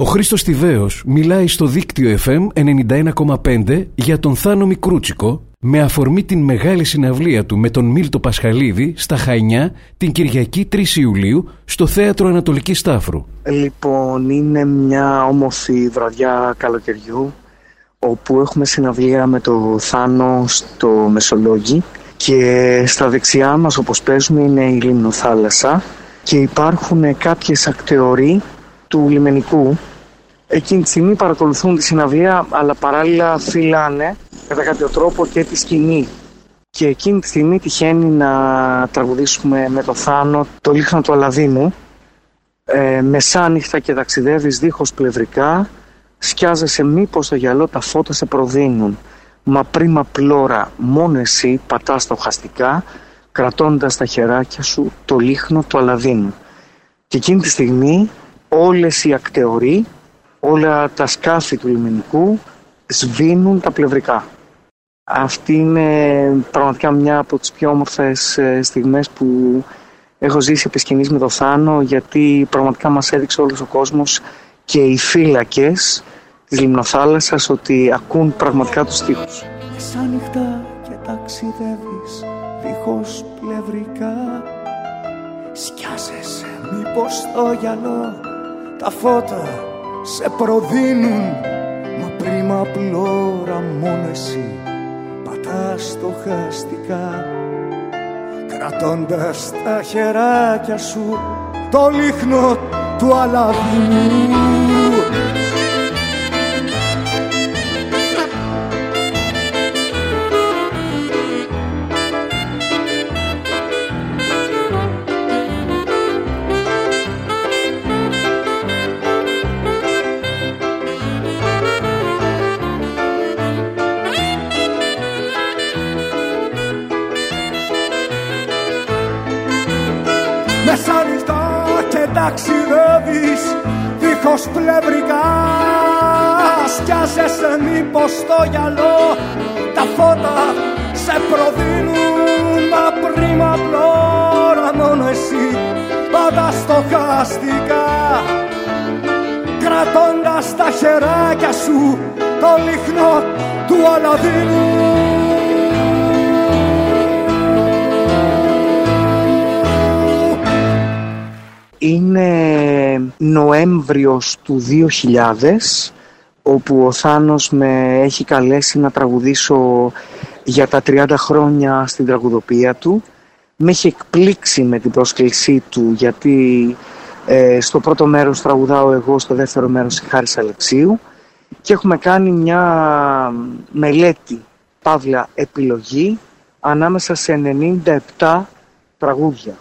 Ο Χρήστος Τιβαίος μιλάει στο δίκτυο FM 91,5 για τον Θάνο Μικρούτσικο με αφορμή την μεγάλη συναυλία του με τον Μίλτο Πασχαλίδη στα Χαϊνιά την Κυριακή 3 Ιουλίου στο Θέατρο Ανατολικής Στάφρου. Λοιπόν, είναι μια όμορφη βραδιά καλοκαιριού όπου έχουμε συναυλία με το Θάνο στο Μεσολόγγι και στα δεξιά μας όπως παίζουμε είναι η Λιμνοθάλασσα και υπάρχουν κάποιες ακτεωροί του λιμενικού εκείνη τη στιγμή παρακολουθούν τη συναυλία αλλά παράλληλα φυλάνε κατά κάποιο τρόπο και τη σκηνή. Και εκείνη τη στιγμή τυχαίνει να τραγουδήσουμε με το Θάνο το λίχνο του Αλαδίνου. Ε, μεσάνυχτα και ταξιδεύεις δίχως πλευρικά σκιάζεσαι μήπως το γυαλό τα φώτα σε προδίνουν. Μα πρίμα πλώρα μόνο εσύ πατάς στοχαστικά κρατώντας τα χεράκια σου το λίχνο του Αλαδίνου. Και εκείνη τη στιγμή όλες οι ακτεωροί, όλα τα σκάφη του λιμενικού σβήνουν τα πλευρικά. Αυτή είναι πραγματικά μια από τις πιο όμορφες ε, στιγμές που έχω ζήσει επί σκηνής με το Θάνο γιατί πραγματικά μας έδειξε όλος ο κόσμος και οι της Λιμνοθάλασσας ότι ακούν πραγματικά τους στίχους. Μεσάνυχτα και ταξιδεύεις δίχως πλευρικά Σκιάζεσαι μήπως το γυαλό τα φώτα σε προδίνουν Μα πρίμα πλώρα μόνο εσύ πατάς το χαστικά. Κρατώντας τα χεράκια σου το λίχνο του αλαβινού δίχως πλευρικάς Σκιάζεσαι μήπως στο γυαλό. Τα φώτα σε προδίνουν Μα πρίμα πλώρα μόνο εσύ. Πάντα στοχαστικά Κρατώντας τα χεράκια σου. Το λίχνο του Αλαδίνου Νοέμβριος του 2000 όπου ο Θάνος με έχει καλέσει να τραγουδήσω για τα 30 χρόνια στην τραγουδοπία του. Με έχει εκπλήξει με την πρόσκλησή του γιατί ε, στο πρώτο μέρος τραγουδάω εγώ, στο δεύτερο μέρος η Χάρης Αλεξίου και έχουμε κάνει μια μελέτη, παύλα επιλογή ανάμεσα σε 97 τραγούδια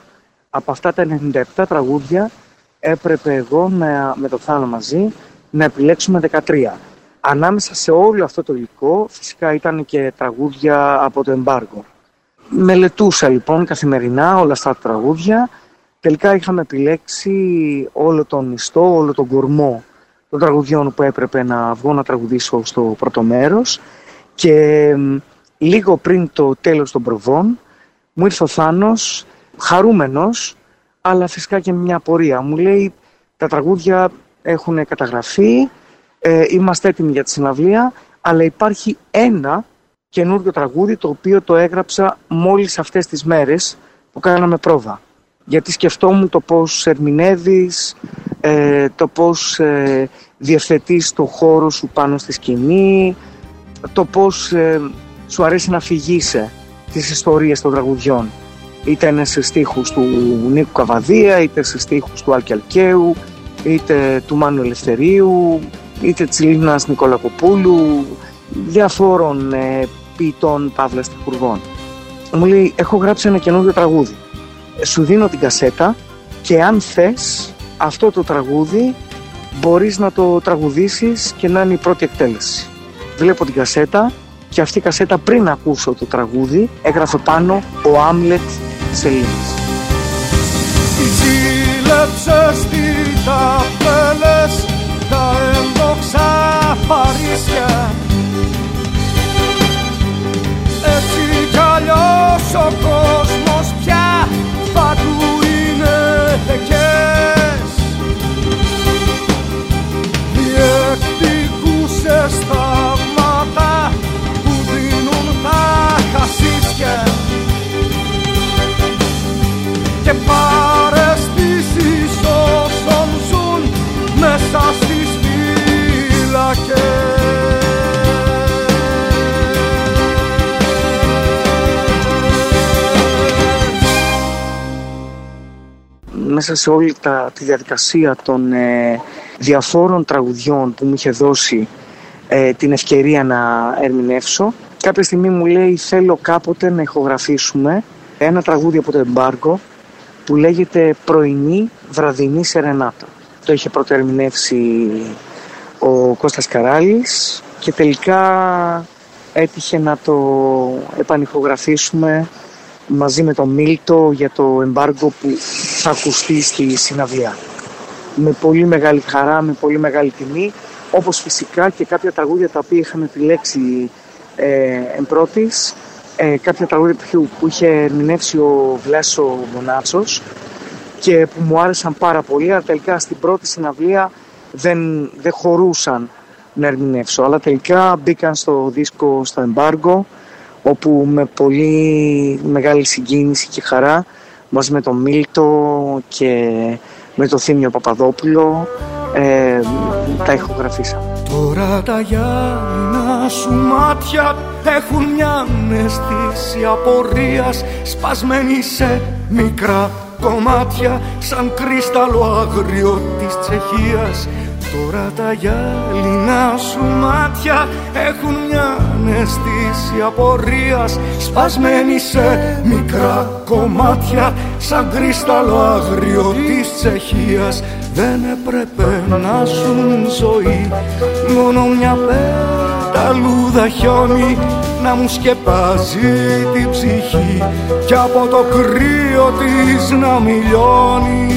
από αυτά τα 97 τραγούδια έπρεπε εγώ να, με το Θάνο μαζί να επιλέξουμε 13. Ανάμεσα σε όλο αυτό το υλικό φυσικά ήταν και τραγούδια από το εμπάργο. Μελετούσα λοιπόν καθημερινά όλα αυτά τα τραγούδια. Τελικά είχαμε επιλέξει όλο τον ιστό, όλο τον κορμό των τραγουδιών που έπρεπε να βγω να τραγουδήσω στο πρώτο μέρος και λίγο πριν το τέλος των προβών μου ήρθε ο Θάνος χαρούμενος, αλλά φυσικά και μια απορία. Μου λέει τα τραγούδια έχουν καταγραφεί, ε, είμαστε έτοιμοι για τη συναυλία, αλλά υπάρχει ένα καινούργιο τραγούδι το οποίο το έγραψα μόλις αυτές τις μέρες που κάναμε πρόβα. Γιατί σκεφτόμουν το πώς ερμηνεύεις, ε, το πώς ε, διευθετείς το χώρο σου πάνω στη σκηνή, το πώς ε, σου αρέσει να φυγείσαι τις ιστορίες των τραγουδιών είτε είναι σε στίχους του Νίκου Καβαδία, είτε σε στίχους του Άλκη Αλκαίου, είτε του Μάνου Ελευθερίου, είτε της Λίνας Νικολακοπούλου, διαφόρων ε, ποιητών Παύλα Στιχουργών. Μου λέει, έχω γράψει ένα καινούργιο τραγούδι. Σου δίνω την κασέτα και αν θες αυτό το τραγούδι μπορείς να το τραγουδήσεις και να είναι η πρώτη εκτέλεση. Βλέπω την κασέτα και αυτή η κασέτα πριν ακούσω το τραγούδι έγραφε πάνω ο Άμλετ Σελήνης. Ζήλεψες τι ταπέλες, τα έντοξα παρίσια Έτσι κι αλλιώς ο κόσμος μέσα σε όλη τα, τη διαδικασία των ε, διαφόρων τραγουδιών που μου είχε δώσει ε, την ευκαιρία να ερμηνεύσω κάποια στιγμή μου λέει θέλω κάποτε να ηχογραφήσουμε ένα τραγούδι από το εμπάργκο που λέγεται «Πρωινή βραδινή σερενάτα». Το είχε πρωτοερμηνεύσει ο Κώστας Καράλης και τελικά έτυχε να το επανηχογραφήσουμε μαζί με τον Μίλτο για το εμπάργκο που θα ακουστεί στη συναυλία. Με πολύ μεγάλη χαρά, με πολύ μεγάλη τιμή, όπως φυσικά και κάποια τραγούδια τα οποία είχαμε επιλέξει ε, πρώτης, ε, κάποια τραγούδια που, που είχε ερμηνεύσει ο Βλέσο Μονάτσος και που μου άρεσαν πάρα πολύ, αλλά τελικά στην πρώτη συναυλία δεν, δεν χωρούσαν να ερμηνεύσω, αλλά τελικά μπήκαν στο δίσκο στο εμπάργκο όπου με πολύ μεγάλη συγκίνηση και χαρά μαζί με τον Μίλτο και με τον Θήμιο Παπαδόπουλο ε, τα ηχογραφήσαμε. Τώρα τα γυάλινα σου μάτια έχουν μια αίσθηση απορίας σπασμένη σε μικρά κομμάτια σαν κρίσταλο άγριο της Τσεχίας Τώρα τα γυάλινα σου μάτια έχουν μια αίσθηση απορίας σπασμένη σε μικρά κομμάτια σαν κρίσταλο άγριο της Τσεχίας. Δεν έπρεπε να ζουν ζωή μόνο μια πέταλούδα χιόνι να μου σκεπάζει την ψυχή και από το κρύο της να μιλιώνει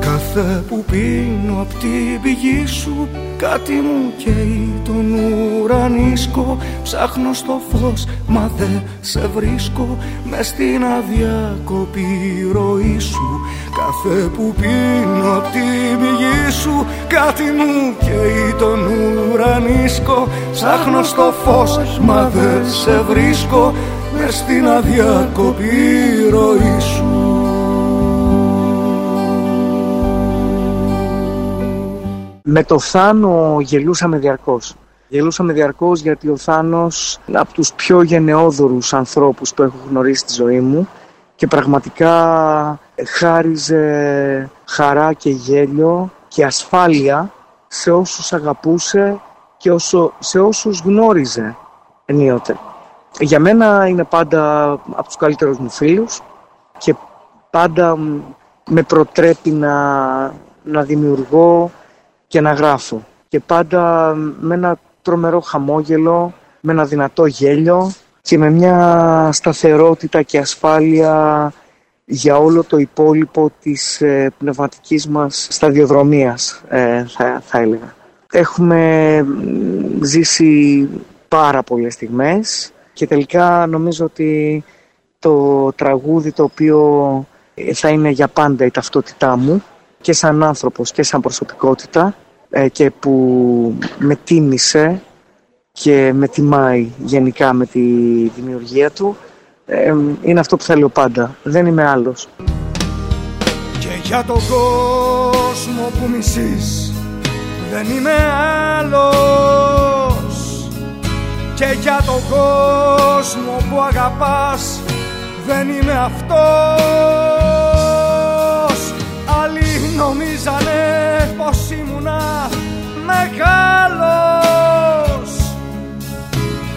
Κάθε που πίνω απ' την πηγή σου Κάτι μου καίει. Τον ουρανίσκο Ψάχνω στο φως μα δεν σε βρίσκω. Μες στην αδιάκοπη ροή σου. Κάθε που πίνω απ' την πηγή σου Κάτι μου καίει. Τον ουρανίσκο Ψάχνω στο φως μα δεν σε βρίσκω. Μες στην αδιάκοπη ροή σου Με το Θάνο γελούσαμε διαρκώς. Γελούσαμε διαρκώς γιατί ο Θάνος είναι από τους πιο γενναιόδωρους ανθρώπους που έχω γνωρίσει στη ζωή μου και πραγματικά χάριζε χαρά και γέλιο και ασφάλεια σε όσους αγαπούσε και όσο, σε όσους γνώριζε ενίοτε. Για μένα είναι πάντα από τους καλύτερους μου φίλους και πάντα με προτρέπει να, να δημιουργώ και να γράφω. Και πάντα με ένα τρομερό χαμόγελο, με ένα δυνατό γέλιο και με μια σταθερότητα και ασφάλεια για όλο το υπόλοιπο της ε, πνευματικής μας σταδιοδρομίας, ε, θα, θα έλεγα. Έχουμε ζήσει πάρα πολλές στιγμές και τελικά νομίζω ότι το τραγούδι το οποίο θα είναι για πάντα η ταυτότητά μου και σαν άνθρωπος και σαν προσωπικότητα ε, και που με τίμησε και με τιμάει γενικά με τη δημιουργία του ε, είναι αυτό που θέλω πάντα. Δεν είμαι άλλος. Και για τον κόσμο που μισείς δεν είμαι άλλος Και για τον κόσμο που αγαπάς δεν είμαι αυτός Άλλοι νομίζανε πως ήμουνα μεγάλος.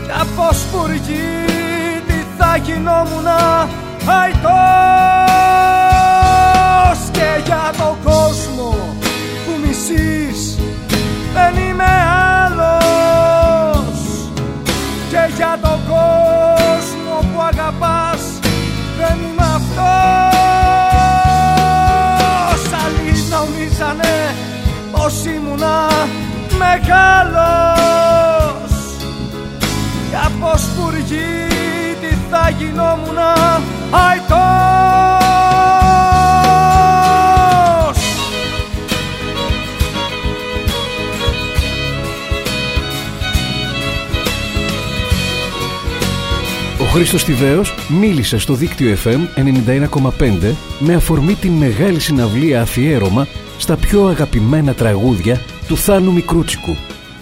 Κι από τι θα γινόμουνα αϊτός τι θα γινόμουνα αϊτός Ο Χρήστος Τιβαίος μίλησε στο δίκτυο FM 91,5 με αφορμή την μεγάλη συναυλία αφιέρωμα στα πιο αγαπημένα τραγούδια του Θάνου Μικρούτσικου.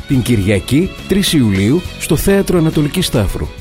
Την Κυριακή 3 Ιουλίου στο Θέατρο Ανατολικής Στάφρου.